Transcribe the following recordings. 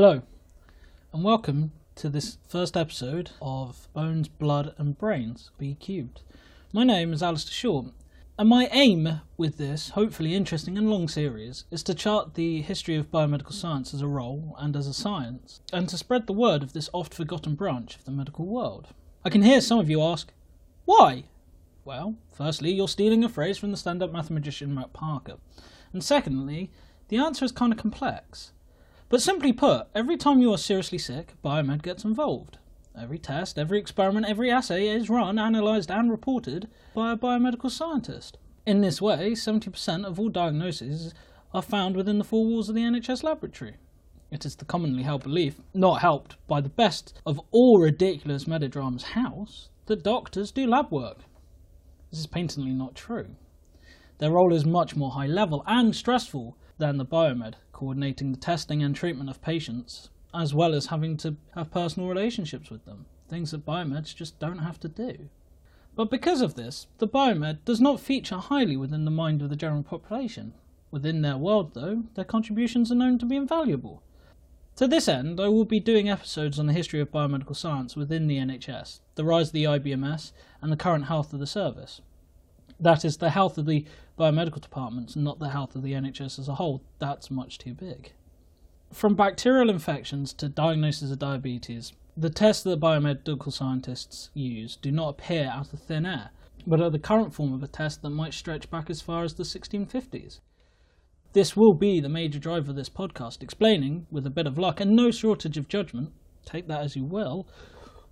Hello, and welcome to this first episode of Bones, Blood, and Brains, B Cubed. My name is Alistair Short, and my aim with this, hopefully interesting and long series, is to chart the history of biomedical science as a role and as a science, and to spread the word of this oft forgotten branch of the medical world. I can hear some of you ask, why? Well, firstly, you're stealing a phrase from the stand up mathematician Matt Parker. And secondly, the answer is kind of complex. But simply put, every time you are seriously sick, biomed gets involved. Every test, every experiment, every assay is run, analysed, and reported by a biomedical scientist. In this way, 70% of all diagnoses are found within the four walls of the NHS laboratory. It is the commonly held belief, not helped by the best of all ridiculous melodramas house, that doctors do lab work. This is patently not true. Their role is much more high level and stressful than the biomed, coordinating the testing and treatment of patients, as well as having to have personal relationships with them, things that biomeds just don't have to do. But because of this, the biomed does not feature highly within the mind of the general population. Within their world, though, their contributions are known to be invaluable. To this end, I will be doing episodes on the history of biomedical science within the NHS, the rise of the IBMS, and the current health of the service. That is, the health of the biomedical departments, not the health of the NHS as a whole. That's much too big. From bacterial infections to diagnosis of diabetes, the tests that biomedical scientists use do not appear out of thin air, but are the current form of a test that might stretch back as far as the 1650s. This will be the major drive of this podcast, explaining, with a bit of luck and no shortage of judgment, take that as you will,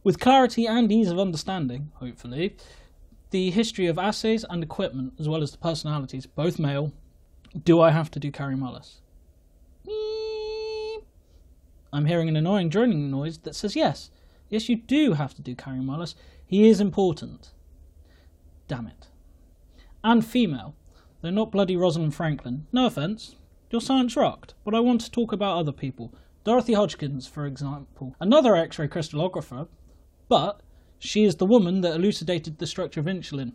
with clarity and ease of understanding, hopefully, the history of assays and equipment, as well as the personalities, both male. Do I have to do Kary Mullis? I'm hearing an annoying droning noise that says yes. Yes, you do have to do Kary Mullis. He is important. Damn it. And female, though not bloody Rosalind Franklin. No offence. Your science rocked, but I want to talk about other people. Dorothy Hodgkins, for example, another X ray crystallographer, but she is the woman that elucidated the structure of insulin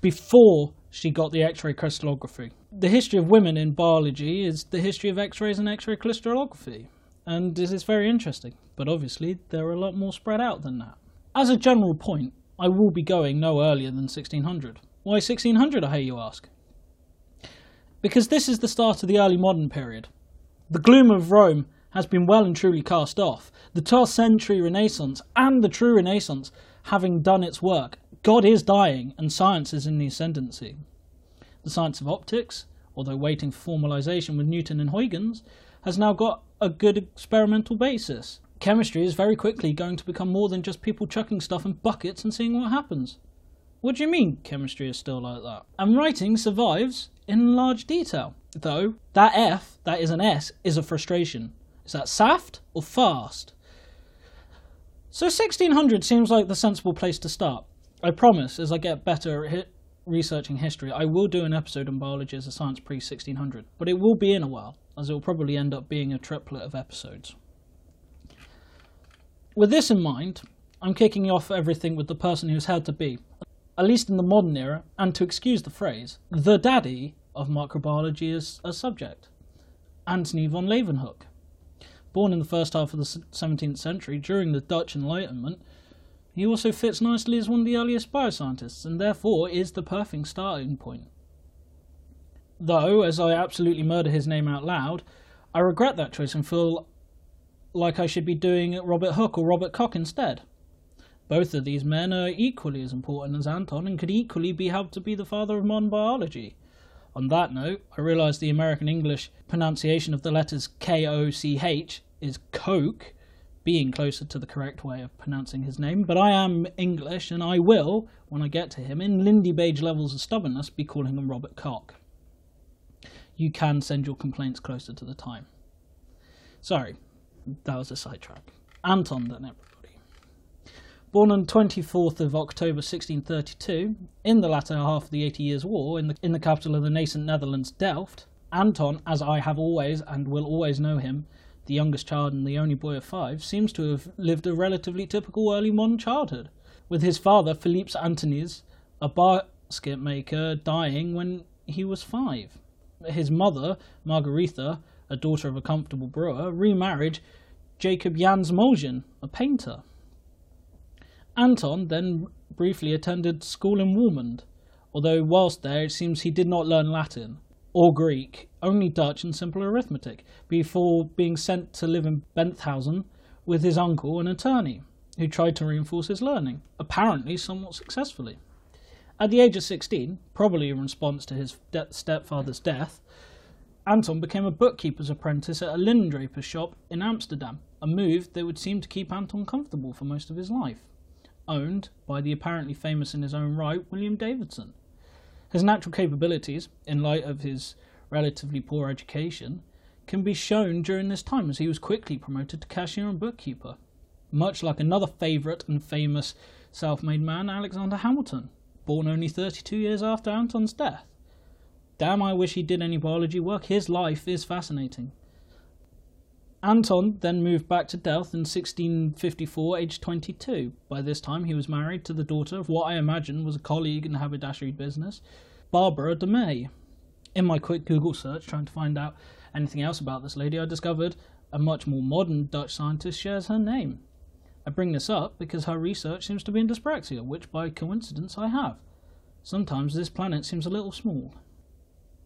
before she got the X ray crystallography. The history of women in biology is the history of X rays and X ray crystallography, and this is very interesting, but obviously they're a lot more spread out than that. As a general point, I will be going no earlier than 1600. Why 1600, I hear you ask? Because this is the start of the early modern period. The gloom of Rome has been well and truly cast off. The 12th century Renaissance and the true Renaissance having done its work, God is dying and science is in the ascendancy. The science of optics, although waiting for formalization with Newton and Huygens, has now got a good experimental basis. Chemistry is very quickly going to become more than just people chucking stuff in buckets and seeing what happens. What do you mean chemistry is still like that? And writing survives in large detail. Though, that F, that is an S, is a frustration. Is that saft or fast? So 1600 seems like the sensible place to start. I promise, as I get better at hi- researching history, I will do an episode on biology as a science pre 1600, but it will be in a while, as it will probably end up being a triplet of episodes. With this in mind, I'm kicking off everything with the person who's had to be, at least in the modern era, and to excuse the phrase, the daddy of microbiology as a subject Antony von Leeuwenhoek. Born in the first half of the 17th century during the Dutch Enlightenment, he also fits nicely as one of the earliest bioscientists and therefore is the perfect starting point. Though, as I absolutely murder his name out loud, I regret that choice and feel like I should be doing Robert Hooke or Robert Koch instead. Both of these men are equally as important as Anton and could equally be held to be the father of modern biology. On that note, I realise the American English pronunciation of the letters K O C H is Coke, being closer to the correct way of pronouncing his name, but I am English and I will, when I get to him, in Lindy Bage levels of stubbornness, be calling him Robert Koch. You can send your complaints closer to the time. Sorry, that was a sidetrack. Anton, then. Born on 24th of October 1632, in the latter half of the Eighty Years' War, in the, in the capital of the nascent Netherlands, Delft, Anton, as I have always and will always know him, the youngest child and the only boy of five, seems to have lived a relatively typical early modern childhood, with his father, Philippe Antonis, a basket maker, dying when he was five. His mother, Margaretha, a daughter of a comfortable brewer, remarried Jacob Jan Smoljan, a painter. Anton then briefly attended school in Warmond, although whilst there it seems he did not learn Latin or Greek, only Dutch and simple arithmetic, before being sent to live in Benthausen with his uncle, an attorney, who tried to reinforce his learning, apparently somewhat successfully. At the age of 16, probably in response to his de- stepfather's death, Anton became a bookkeeper's apprentice at a linendraper's shop in Amsterdam, a move that would seem to keep Anton comfortable for most of his life. Owned by the apparently famous in his own right William Davidson. His natural capabilities, in light of his relatively poor education, can be shown during this time as he was quickly promoted to cashier and bookkeeper, much like another favourite and famous self made man, Alexander Hamilton, born only 32 years after Anton's death. Damn, I wish he did any biology work. His life is fascinating. Anton then moved back to Delft in 1654, aged 22. By this time, he was married to the daughter of what I imagine was a colleague in the haberdashery business, Barbara de May. In my quick Google search, trying to find out anything else about this lady, I discovered a much more modern Dutch scientist shares her name. I bring this up because her research seems to be in dyspraxia, which by coincidence I have. Sometimes this planet seems a little small.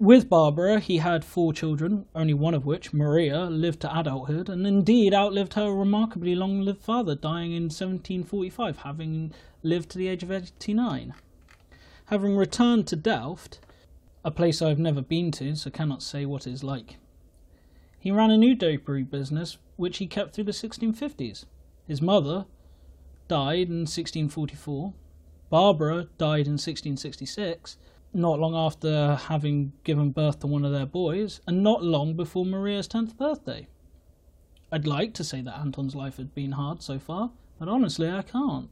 With Barbara, he had four children, only one of which, Maria, lived to adulthood, and indeed outlived her remarkably long lived father, dying in 1745, having lived to the age of 89. Having returned to Delft, a place I've never been to, so cannot say what it is like, he ran a new drapery business which he kept through the 1650s. His mother died in 1644, Barbara died in 1666, not long after having given birth to one of their boys, and not long before Maria's 10th birthday. I'd like to say that Anton's life had been hard so far, but honestly I can't.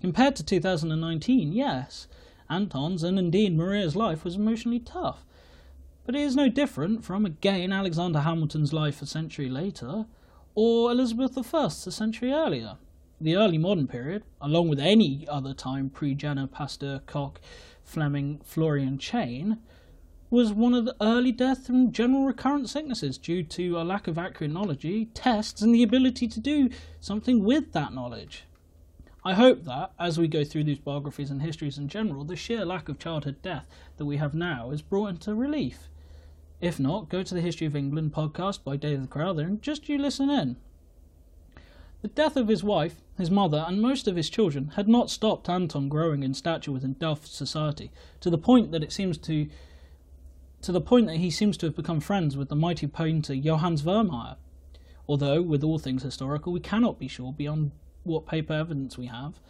Compared to 2019, yes, Anton's and indeed Maria's life was emotionally tough. But it is no different from again Alexander Hamilton's life a century later, or Elizabeth I a century earlier. The early modern period, along with any other time pre Jenner, Pasteur, Koch, Fleming Florey and Chain was one of the early deaths from general recurrent sicknesses due to a lack of accurate knowledge, tests, and the ability to do something with that knowledge. I hope that, as we go through these biographies and histories in general, the sheer lack of childhood death that we have now is brought into relief. If not, go to the History of England podcast by David Crowther and just you listen in. The death of his wife, his mother, and most of his children had not stopped Anton growing in stature within Delft society, to the point that it seems to to the point that he seems to have become friends with the mighty painter Johannes Vermeer. Although, with all things historical, we cannot be sure beyond what paper evidence we have,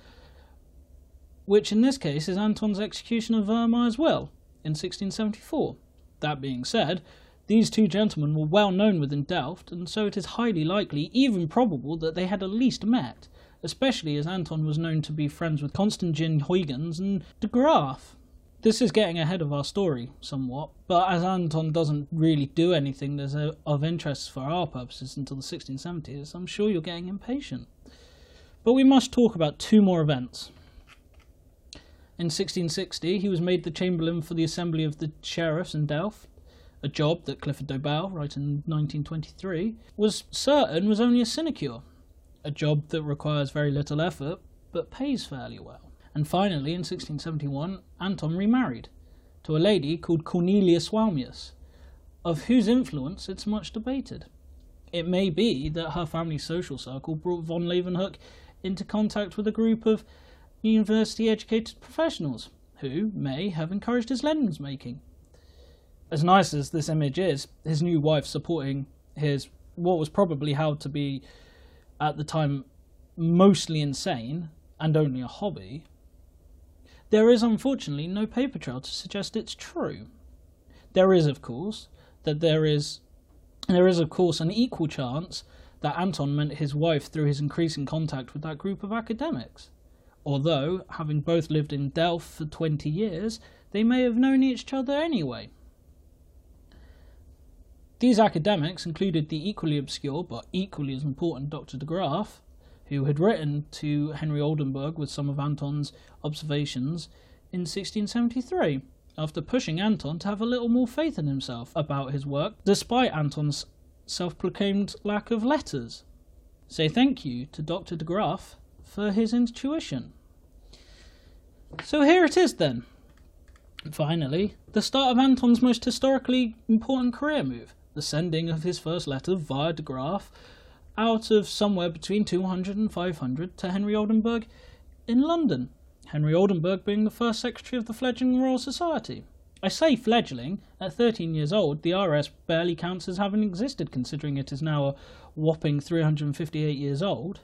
which in this case is Anton's execution of Vermeer's will in 1674. That being said, these two gentlemen were well known within Delft, and so it is highly likely, even probable, that they had at least met, especially as Anton was known to be friends with Constantin Huygens and de Graaf. This is getting ahead of our story somewhat, but as Anton doesn't really do anything that's of interest for our purposes until the 1670s, I'm sure you're getting impatient. But we must talk about two more events. In 1660, he was made the Chamberlain for the Assembly of the Sheriffs in Delft, a job that Clifford Dobell, right in 1923, was certain was only a sinecure, a job that requires very little effort but pays fairly well. And finally, in 1671, Anton remarried to a lady called Cornelia Swalmius, of whose influence it's much debated. It may be that her family's social circle brought von Leeuwenhoek into contact with a group of university educated professionals who may have encouraged his lens making as nice as this image is, his new wife supporting his what was probably held to be at the time mostly insane and only a hobby, there is unfortunately no paper trail to suggest it's true. There is, of course, that there is there is of course an equal chance that Anton met his wife through his increasing contact with that group of academics. Although, having both lived in Delft for twenty years, they may have known each other anyway. These academics included the equally obscure but equally as important Dr. de Graaf, who had written to Henry Oldenburg with some of Anton's observations in 1673, after pushing Anton to have a little more faith in himself about his work, despite Anton's self proclaimed lack of letters. say thank you to Dr. de Graaf for his intuition. So here it is then. Finally, the start of Anton's most historically important career move, the sending of his first letter via de Graaf out of somewhere between 200 and 500 to Henry Oldenburg in London, Henry Oldenburg being the first secretary of the fledgling Royal Society. I say fledgling, at 13 years old, the RS barely counts as having existed considering it is now a whopping 358 years old.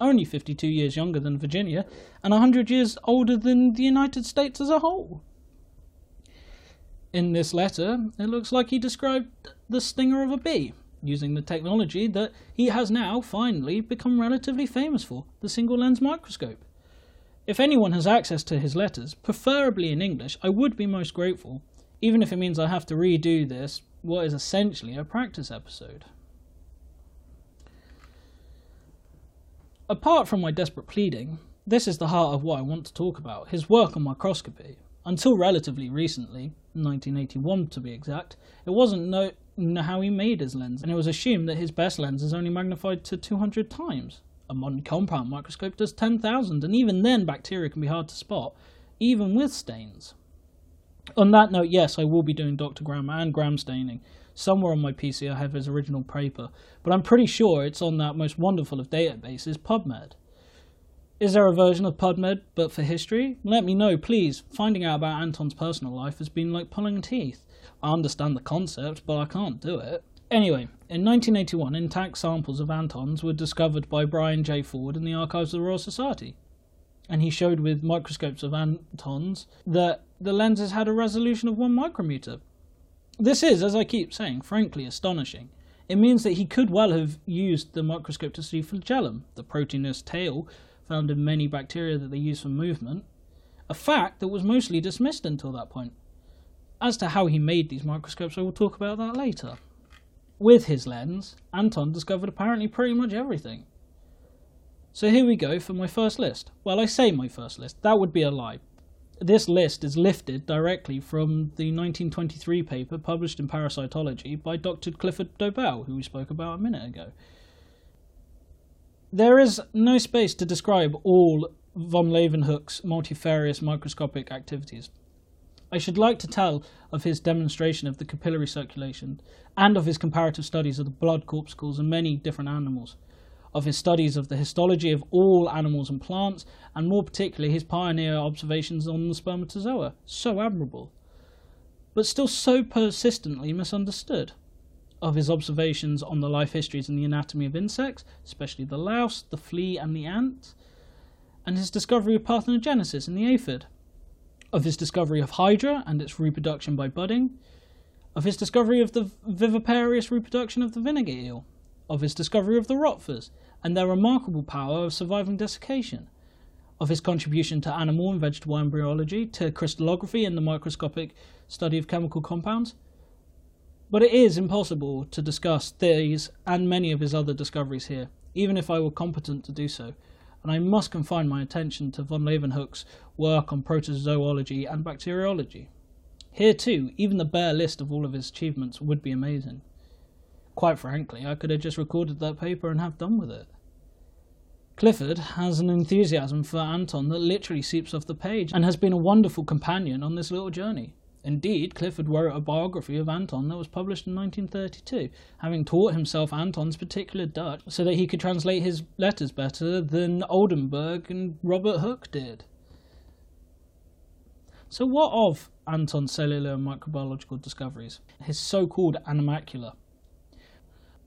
Only 52 years younger than Virginia, and 100 years older than the United States as a whole. In this letter, it looks like he described the stinger of a bee, using the technology that he has now finally become relatively famous for the single lens microscope. If anyone has access to his letters, preferably in English, I would be most grateful, even if it means I have to redo this, what is essentially a practice episode. Apart from my desperate pleading, this is the heart of what I want to talk about his work on microscopy. Until relatively recently, 1981 to be exact, it wasn't known how he made his lens, and it was assumed that his best lens is only magnified to 200 times. A modern compound microscope does 10,000, and even then, bacteria can be hard to spot, even with stains. On that note, yes, I will be doing Dr. Gram and Gram staining. Somewhere on my PC, I have his original paper, but I'm pretty sure it's on that most wonderful of databases, PubMed. Is there a version of PubMed but for history? Let me know, please. Finding out about Anton's personal life has been like pulling teeth. I understand the concept, but I can't do it. Anyway, in 1981, intact samples of Anton's were discovered by Brian J. Ford in the archives of the Royal Society. And he showed with microscopes of Anton's that the lenses had a resolution of 1 micrometer. This is, as I keep saying, frankly astonishing. It means that he could well have used the microscope to see flagellum, the proteinous tail found in many bacteria that they use for movement, a fact that was mostly dismissed until that point. As to how he made these microscopes, I will talk about that later. With his lens, Anton discovered apparently pretty much everything. So here we go for my first list. Well, I say my first list, that would be a lie. This list is lifted directly from the 1923 paper published in Parasitology by Dr. Clifford Dobell, who we spoke about a minute ago. There is no space to describe all von Leeuwenhoek's multifarious microscopic activities. I should like to tell of his demonstration of the capillary circulation and of his comparative studies of the blood corpuscles in many different animals, of his studies of the histology of all animals and plants, and more particularly his pioneer observations on the spermatozoa, so admirable, but still so persistently misunderstood of his observations on the life histories and the anatomy of insects, especially the louse, the flea, and the ant, and his discovery of parthenogenesis in the aphid, of his discovery of Hydra and its reproduction by budding, of his discovery of the viviparous reproduction of the vinegar eel, of his discovery of the rotifers and their remarkable power of surviving desiccation, of his contribution to animal and vegetable embryology, to crystallography and the microscopic study of chemical compounds, but it is impossible to discuss these and many of his other discoveries here, even if I were competent to do so, and I must confine my attention to von Leeuwenhoek's work on protozoology and bacteriology. Here, too, even the bare list of all of his achievements would be amazing. Quite frankly, I could have just recorded that paper and have done with it. Clifford has an enthusiasm for Anton that literally seeps off the page and has been a wonderful companion on this little journey. Indeed, Clifford wrote a biography of Anton that was published in 1932, having taught himself Anton's particular Dutch so that he could translate his letters better than Oldenburg and Robert Hooke did. So, what of Anton's cellular and microbiological discoveries? His so called animalcula.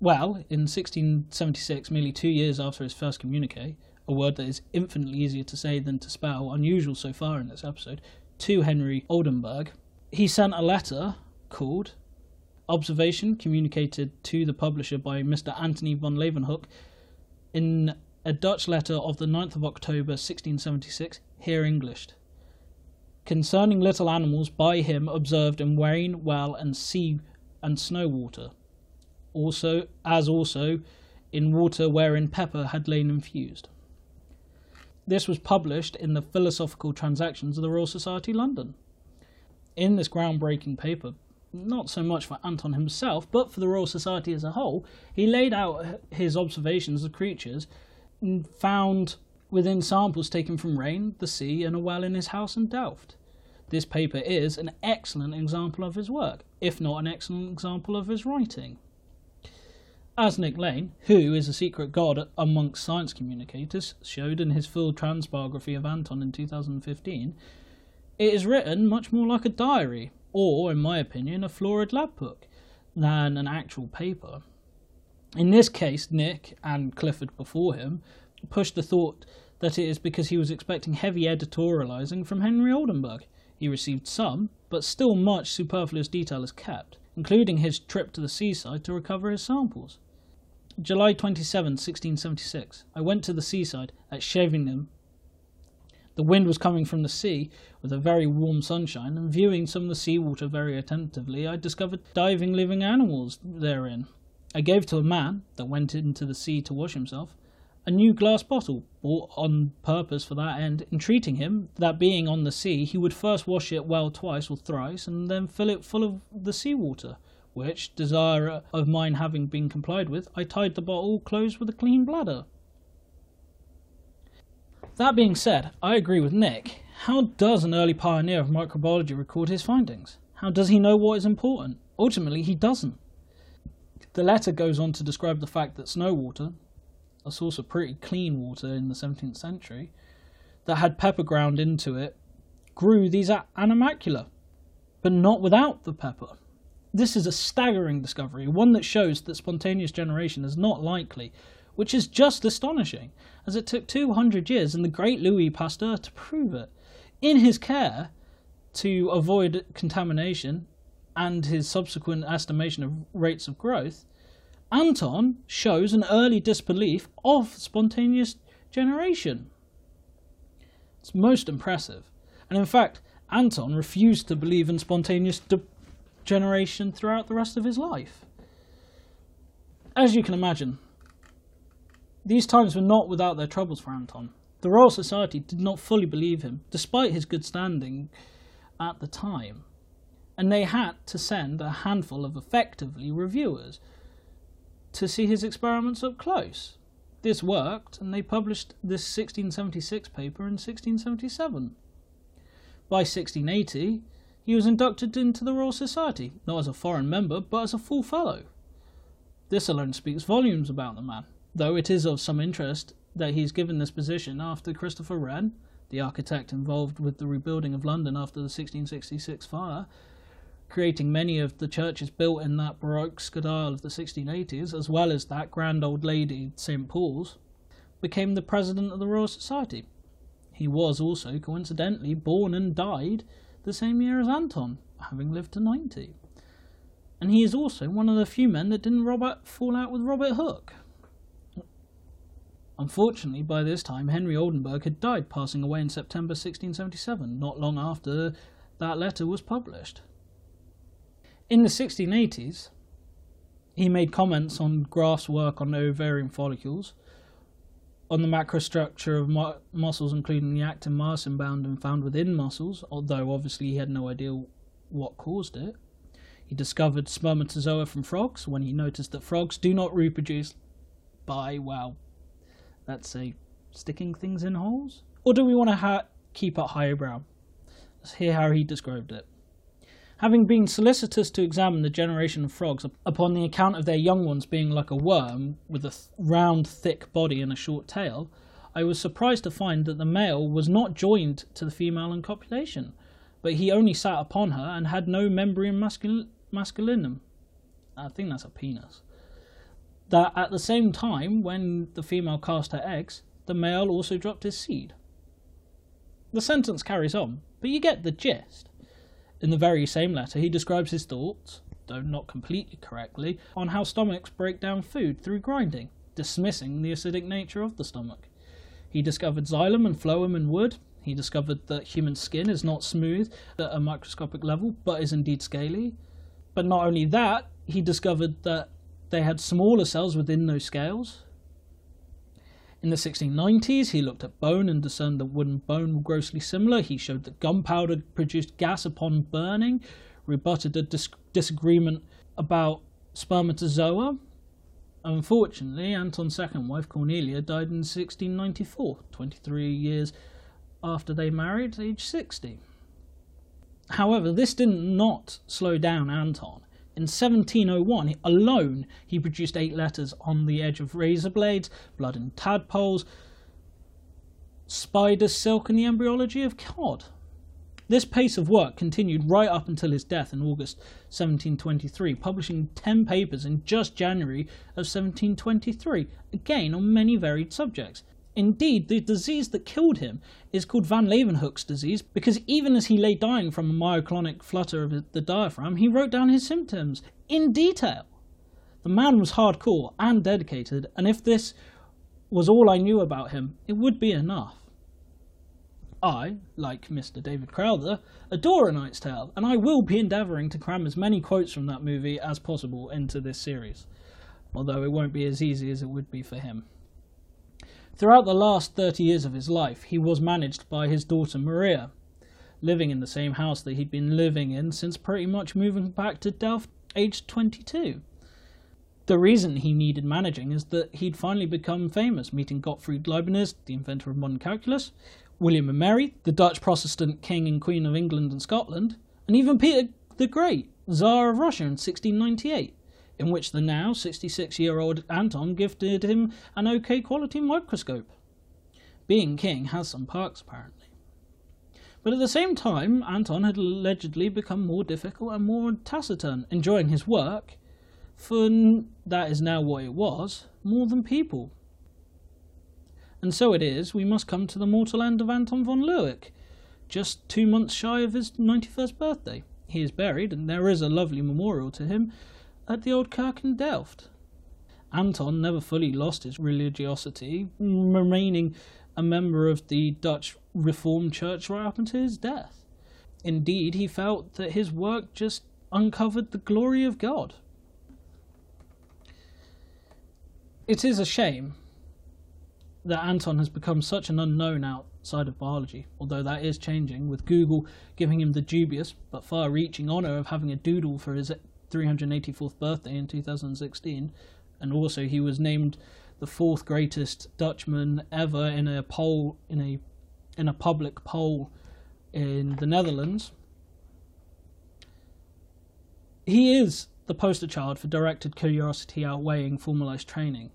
Well, in 1676, merely two years after his first communique, a word that is infinitely easier to say than to spell, unusual so far in this episode, to Henry Oldenburg, he sent a letter called Observation communicated to the publisher by Mr. Anthony von Leeuwenhoek in a Dutch letter of the 9th of October 1676, here Englished. Concerning little animals by him observed in rain, well, and sea and snow water, also as also in water wherein pepper had lain infused. This was published in the Philosophical Transactions of the Royal Society, London in this groundbreaking paper, not so much for Anton himself, but for the Royal Society as a whole. He laid out his observations of creatures found within samples taken from rain, the sea, and a well in his house in Delft. This paper is an excellent example of his work, if not an excellent example of his writing. As Nick Lane, who is a secret god amongst science communicators, showed in his full transbiography of Anton in 2015, it is written much more like a diary, or, in my opinion, a florid lab book, than an actual paper. In this case, Nick, and Clifford before him, pushed the thought that it is because he was expecting heavy editorializing from Henry Oldenburg. He received some, but still much superfluous detail is kept, including his trip to the seaside to recover his samples. July 27, 1676. I went to the seaside at Scheveningen. The wind was coming from the sea with a very warm sunshine, and viewing some of the sea water very attentively, I discovered diving living animals therein. I gave to a man that went into the sea to wash himself a new glass bottle, bought on purpose for that end, entreating him that being on the sea he would first wash it well twice or thrice, and then fill it full of the sea water which, desire of mine having been complied with, I tied the bottle close with a clean bladder. That being said, I agree with Nick. How does an early pioneer of microbiology record his findings? How does he know what is important? Ultimately, he doesn't. The letter goes on to describe the fact that snow water, a source of pretty clean water in the 17th century, that had pepper ground into it, grew these animalcula, but not without the pepper. This is a staggering discovery, one that shows that spontaneous generation is not likely, which is just astonishing, as it took 200 years and the great Louis Pasteur to prove it. In his care to avoid contamination and his subsequent estimation of rates of growth, Anton shows an early disbelief of spontaneous generation. It's most impressive. And in fact, Anton refused to believe in spontaneous de- generation throughout the rest of his life. As you can imagine, these times were not without their troubles for Anton. The Royal Society did not fully believe him, despite his good standing at the time, and they had to send a handful of effectively reviewers to see his experiments up close. This worked, and they published this 1676 paper in 1677. By 1680, he was inducted into the Royal Society, not as a foreign member, but as a full fellow. This alone speaks volumes about the man, though it is of some interest that he's given this position after Christopher Wren, the architect involved with the rebuilding of London after the 1666 fire, creating many of the churches built in that Baroque style of the 1680s, as well as that grand old lady, St. Paul's, became the president of the Royal Society. He was also, coincidentally, born and died the same year as Anton, having lived to 90. And he is also one of the few men that didn't Robert fall out with Robert Hooke. Unfortunately, by this time, Henry Oldenburg had died, passing away in September 1677, not long after that letter was published. In the 1680s, he made comments on Graaf's work on ovarian follicles, on the macrostructure of mu- muscles, including the actin myosin bound and found within muscles, although obviously he had no idea what caused it. He discovered spermatozoa from frogs when he noticed that frogs do not reproduce by, well, let's say, sticking things in holes? Or do we want to ha- keep it highbrow? Let's hear how he described it. Having been solicitous to examine the generation of frogs upon the account of their young ones being like a worm with a th- round, thick body and a short tail, I was surprised to find that the male was not joined to the female in copulation, but he only sat upon her and had no membrane mascul- masculinum. I think that's a penis. That at the same time, when the female cast her eggs, the male also dropped his seed. The sentence carries on, but you get the gist. In the very same letter, he describes his thoughts, though not completely correctly, on how stomachs break down food through grinding, dismissing the acidic nature of the stomach. He discovered xylem and phloem in wood. He discovered that human skin is not smooth at a microscopic level, but is indeed scaly. But not only that, he discovered that they had smaller cells within those scales, in the 1690s, he looked at bone and discerned that wood and bone were grossly similar. He showed that gunpowder produced gas upon burning, rebutted a dis- disagreement about spermatozoa. Unfortunately, Anton's second wife, Cornelia, died in 1694, 23 years after they married, age 60. However, this did not slow down Anton. In 1701 alone, he produced eight letters on the edge of razor blades, blood and tadpoles, spider silk, and the embryology of cod. This pace of work continued right up until his death in August 1723, publishing 10 papers in just January of 1723, again on many varied subjects. Indeed, the disease that killed him is called Van Leeuwenhoek's disease because even as he lay dying from a myoclonic flutter of the diaphragm, he wrote down his symptoms in detail. The man was hardcore and dedicated, and if this was all I knew about him, it would be enough. I, like Mr. David Crowther, adore A Knight's Tale, and I will be endeavouring to cram as many quotes from that movie as possible into this series, although it won't be as easy as it would be for him. Throughout the last 30 years of his life, he was managed by his daughter Maria, living in the same house that he'd been living in since pretty much moving back to Delft aged 22. The reason he needed managing is that he'd finally become famous, meeting Gottfried Leibniz, the inventor of modern calculus, William and Mary, the Dutch Protestant King and Queen of England and Scotland, and even Peter the Great, Tsar of Russia in 1698 in which the now 66 year old Anton gifted him an OK quality microscope. Being king has some perks, apparently. But at the same time, Anton had allegedly become more difficult and more taciturn, enjoying his work, for that is now what it was, more than people. And so it is, we must come to the mortal end of Anton von Leeuwenhoek, just two months shy of his 91st birthday. He is buried, and there is a lovely memorial to him at the old kirk in Delft. Anton never fully lost his religiosity, remaining a member of the Dutch Reformed Church right up until his death. Indeed, he felt that his work just uncovered the glory of God. It is a shame that Anton has become such an unknown outside of biology, although that is changing, with Google giving him the dubious but far reaching honour of having a doodle for his 384th birthday in 2016, and also he was named the fourth greatest Dutchman ever in a poll in a in a public poll in the Netherlands. He is the poster child for directed curiosity outweighing formalized training.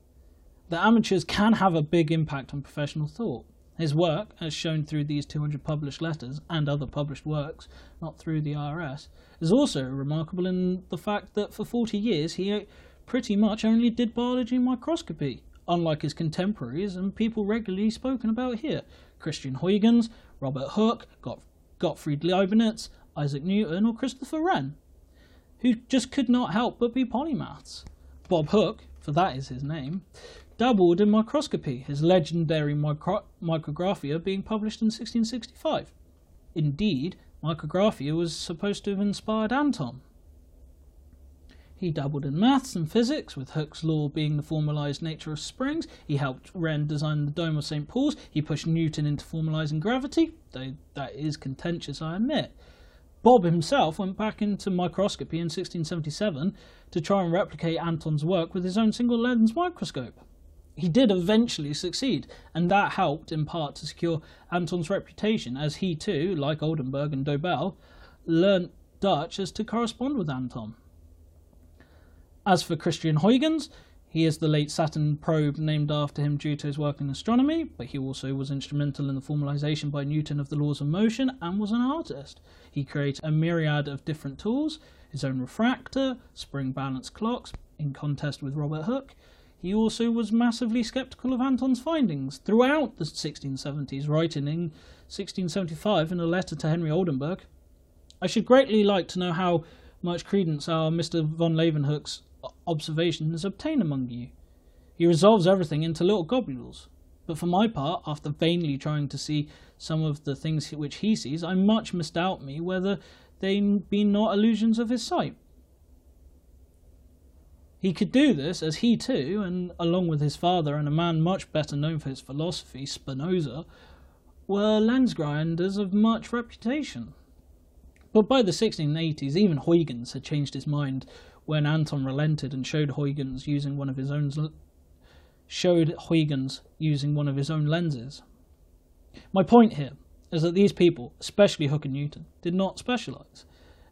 The amateurs can have a big impact on professional thought. His work, as shown through these 200 published letters and other published works, not through the IRS, is also remarkable in the fact that for 40 years he pretty much only did biology microscopy, unlike his contemporaries and people regularly spoken about here Christian Huygens, Robert Hooke, Gottfried Leibniz, Isaac Newton, or Christopher Wren, who just could not help but be polymaths. Bob Hooke, for that is his name, dabbled in microscopy, his legendary micro- Micrographia being published in 1665. Indeed, Micrographia was supposed to have inspired Anton. He dabbled in maths and physics, with Hooke's law being the formalized nature of springs. He helped Wren design the dome of St. Paul's. He pushed Newton into formalizing gravity, though that is contentious, I admit. Bob himself went back into microscopy in 1677 to try and replicate Anton's work with his own single lens microscope he did eventually succeed, and that helped in part to secure Anton's reputation, as he too, like Oldenburg and Dobell, learnt Dutch as to correspond with Anton. As for Christian Huygens, he is the late Saturn probe named after him due to his work in astronomy, but he also was instrumental in the formalization by Newton of the laws of motion and was an artist. He created a myriad of different tools, his own refractor, spring balance clocks, in contest with Robert Hooke, he also was massively sceptical of Anton's findings throughout the 1670s, writing in 1675 in a letter to Henry Oldenburg I should greatly like to know how much credence our Mr. von Leeuwenhoek's observations obtain among you. He resolves everything into little globules. But for my part, after vainly trying to see some of the things which he sees, I much misdoubt me whether they be not illusions of his sight. He could do this as he too, and along with his father and a man much better known for his philosophy, Spinoza, were lens grinders of much reputation. But by the 1680s, even Huygens had changed his mind when Anton relented and showed Huygens using one of his own showed Huygens using one of his own lenses. My point here is that these people, especially Hooke and Newton, did not specialize.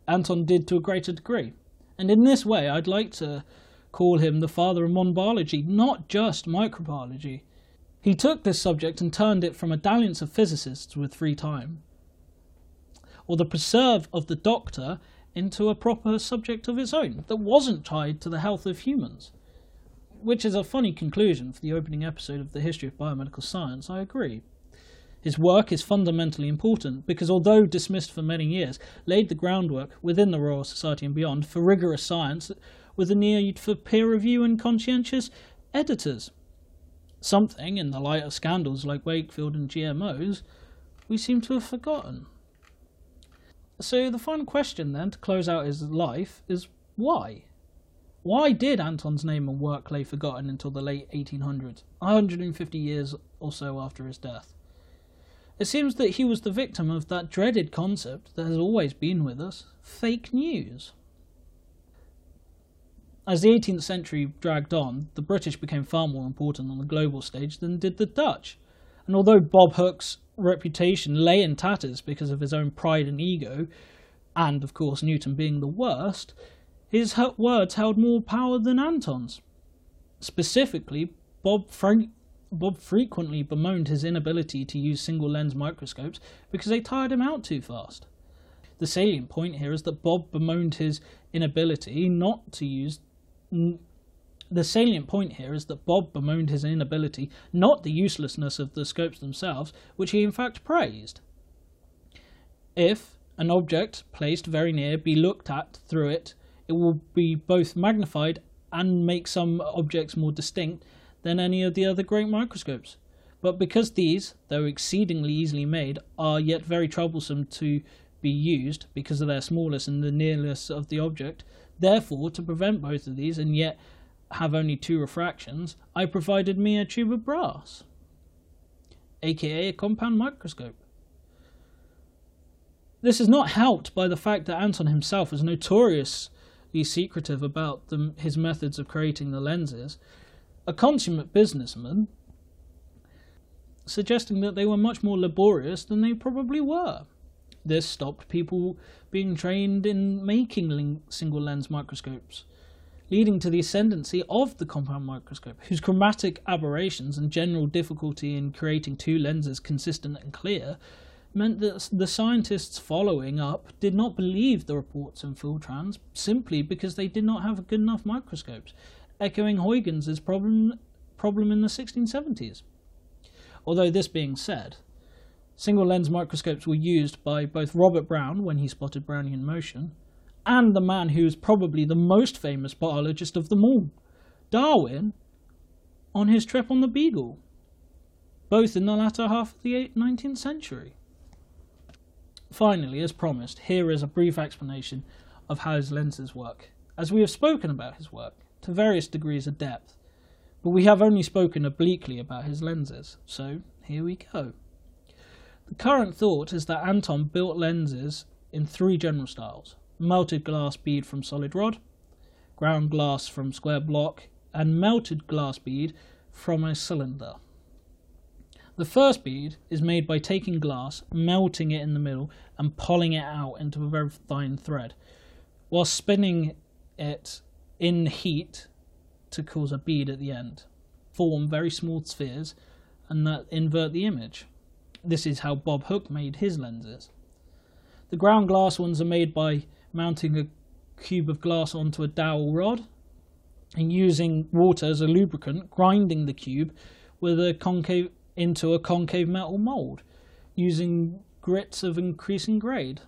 Anton did to a greater degree. And in this way, I'd like to call him the father of modern biology, not just microbiology. He took this subject and turned it from a dalliance of physicists with free time, or the preserve of the doctor, into a proper subject of its own that wasn't tied to the health of humans. Which is a funny conclusion for the opening episode of the history of biomedical science, I agree. His work is fundamentally important because, although dismissed for many years, laid the groundwork within the Royal Society and beyond for rigorous science with a need for peer review and conscientious editors. Something, in the light of scandals like Wakefield and GMOs, we seem to have forgotten. So, the final question then, to close out his life, is why? Why did Anton's name and work lay forgotten until the late 1800s, 150 years or so after his death? It seems that he was the victim of that dreaded concept that has always been with us fake news. As the 18th century dragged on, the British became far more important on the global stage than did the Dutch. And although Bob Hooke's reputation lay in tatters because of his own pride and ego, and of course Newton being the worst, his words held more power than Anton's. Specifically, Bob Frank Bob frequently bemoaned his inability to use single lens microscopes because they tired him out too fast. The salient point here is that Bob bemoaned his inability not to use. The salient point here is that Bob bemoaned his inability, not the uselessness of the scopes themselves, which he in fact praised. If an object placed very near be looked at through it, it will be both magnified and make some objects more distinct, than any of the other great microscopes. But because these, though exceedingly easily made, are yet very troublesome to be used because of their smallness and the nearness of the object, therefore, to prevent both of these and yet have only two refractions, I provided me a tube of brass, aka a compound microscope. This is not helped by the fact that Anton himself was notoriously secretive about the, his methods of creating the lenses, a consummate businessman, suggesting that they were much more laborious than they probably were. This stopped people being trained in making single lens microscopes, leading to the ascendancy of the compound microscope, whose chromatic aberrations and general difficulty in creating two lenses consistent and clear meant that the scientists following up did not believe the reports in Philtrans simply because they did not have good enough microscopes echoing Huygens' problem, problem in the 1670s. Although, this being said, single lens microscopes were used by both Robert Brown when he spotted Brownian motion, and the man who is probably the most famous biologist of them all, Darwin, on his trip on the Beagle, both in the latter half of the 19th century. Finally, as promised, here is a brief explanation of how his lenses work. As we have spoken about his work, to various degrees of depth, but we have only spoken obliquely about his lenses, so here we go. The current thought is that Anton built lenses in three general styles melted glass bead from solid rod, ground glass from square block, and melted glass bead from a cylinder. The first bead is made by taking glass, melting it in the middle, and pulling it out into a very fine thread, while spinning it in heat to cause a bead at the end, form very small spheres, and that invert the image. This is how Bob Hooke made his lenses. The ground glass ones are made by mounting a cube of glass onto a dowel rod and using water as a lubricant, grinding the cube with a concave into a concave metal mold using grits of increasing grade.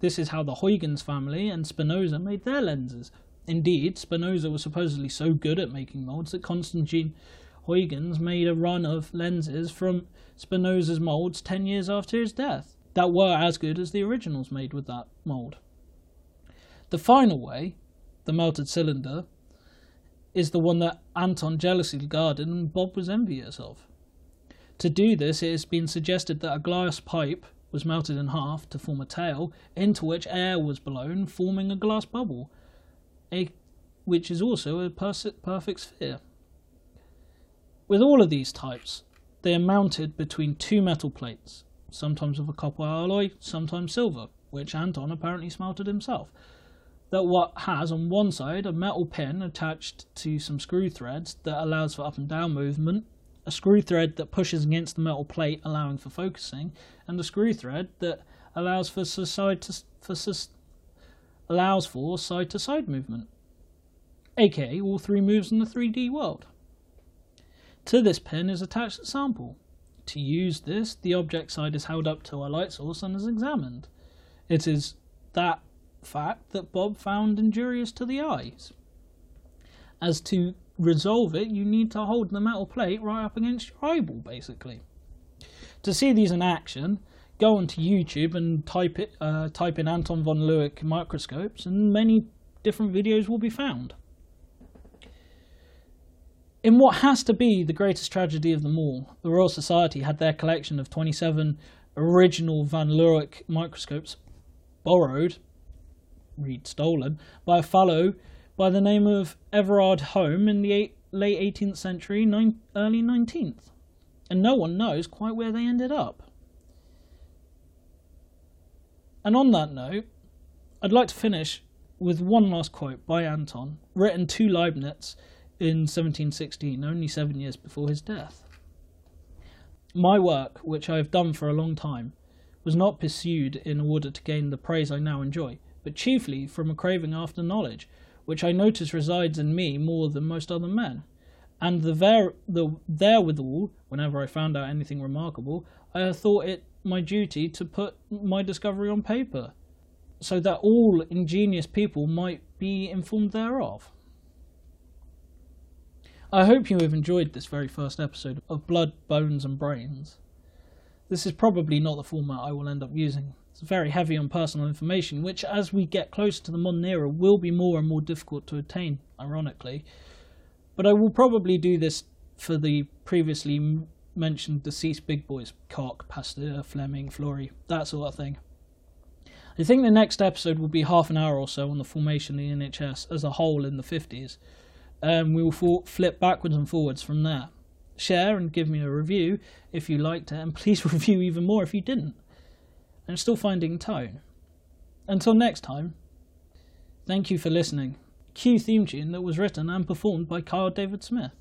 This is how the Huygens family and Spinoza made their lenses, Indeed, Spinoza was supposedly so good at making molds that Constantine Huygens made a run of lenses from Spinoza's molds 10 years after his death that were as good as the originals made with that mold. The final way, the melted cylinder, is the one that Anton jealously guarded and Bob was envious of. To do this, it has been suggested that a glass pipe was melted in half to form a tail, into which air was blown, forming a glass bubble, a, which is also a perfect sphere. With all of these types, they are mounted between two metal plates, sometimes of a copper alloy, sometimes silver, which Anton apparently smelted himself. That what has on one side a metal pin attached to some screw threads that allows for up and down movement, a screw thread that pushes against the metal plate allowing for focusing, and a screw thread that allows for side to for allows for side to side movement, aka all three moves in the 3D world. To this pin is attached a sample. To use this, the object side is held up to a light source and is examined. It is that fact that Bob found injurious to the eyes. As to resolve it, you need to hold the metal plate right up against your eyeball, basically. To see these in action, go onto YouTube and type it, uh, type in Anton von Leeuwenhoek microscopes, and many different videos will be found. In what has to be the greatest tragedy of them all, the Royal Society had their collection of 27 original Van Leeuwenhoek microscopes borrowed, read stolen, by a fellow by the name of Everard Home in the eight, late 18th century, nine, early 19th. And no one knows quite where they ended up. And on that note, I'd like to finish with one last quote by Anton, written to Leibniz in 1716, only seven years before his death. My work, which I have done for a long time, was not pursued in order to gain the praise I now enjoy, but chiefly from a craving after knowledge, which I notice resides in me more than most other men. And the, ver- the therewithal, whenever I found out anything remarkable, I thought it my duty to put my discovery on paper, so that all ingenious people might be informed thereof. I hope you have enjoyed this very first episode of Blood, Bones and Brains. This is probably not the format I will end up using. It's very heavy on personal information, which, as we get closer to the modern era, will be more and more difficult to attain, ironically. But I will probably do this for the previously mentioned deceased big boys Koch, Pasteur, Fleming, Florey, that sort of thing. I think the next episode will be half an hour or so on the formation of the NHS as a whole in the 50s, and we will flip backwards and forwards from there share and give me a review if you liked it, and please review even more if you didn't. I'm still finding tone. Until next time, thank you for listening. Cue theme tune that was written and performed by Kyle David Smith.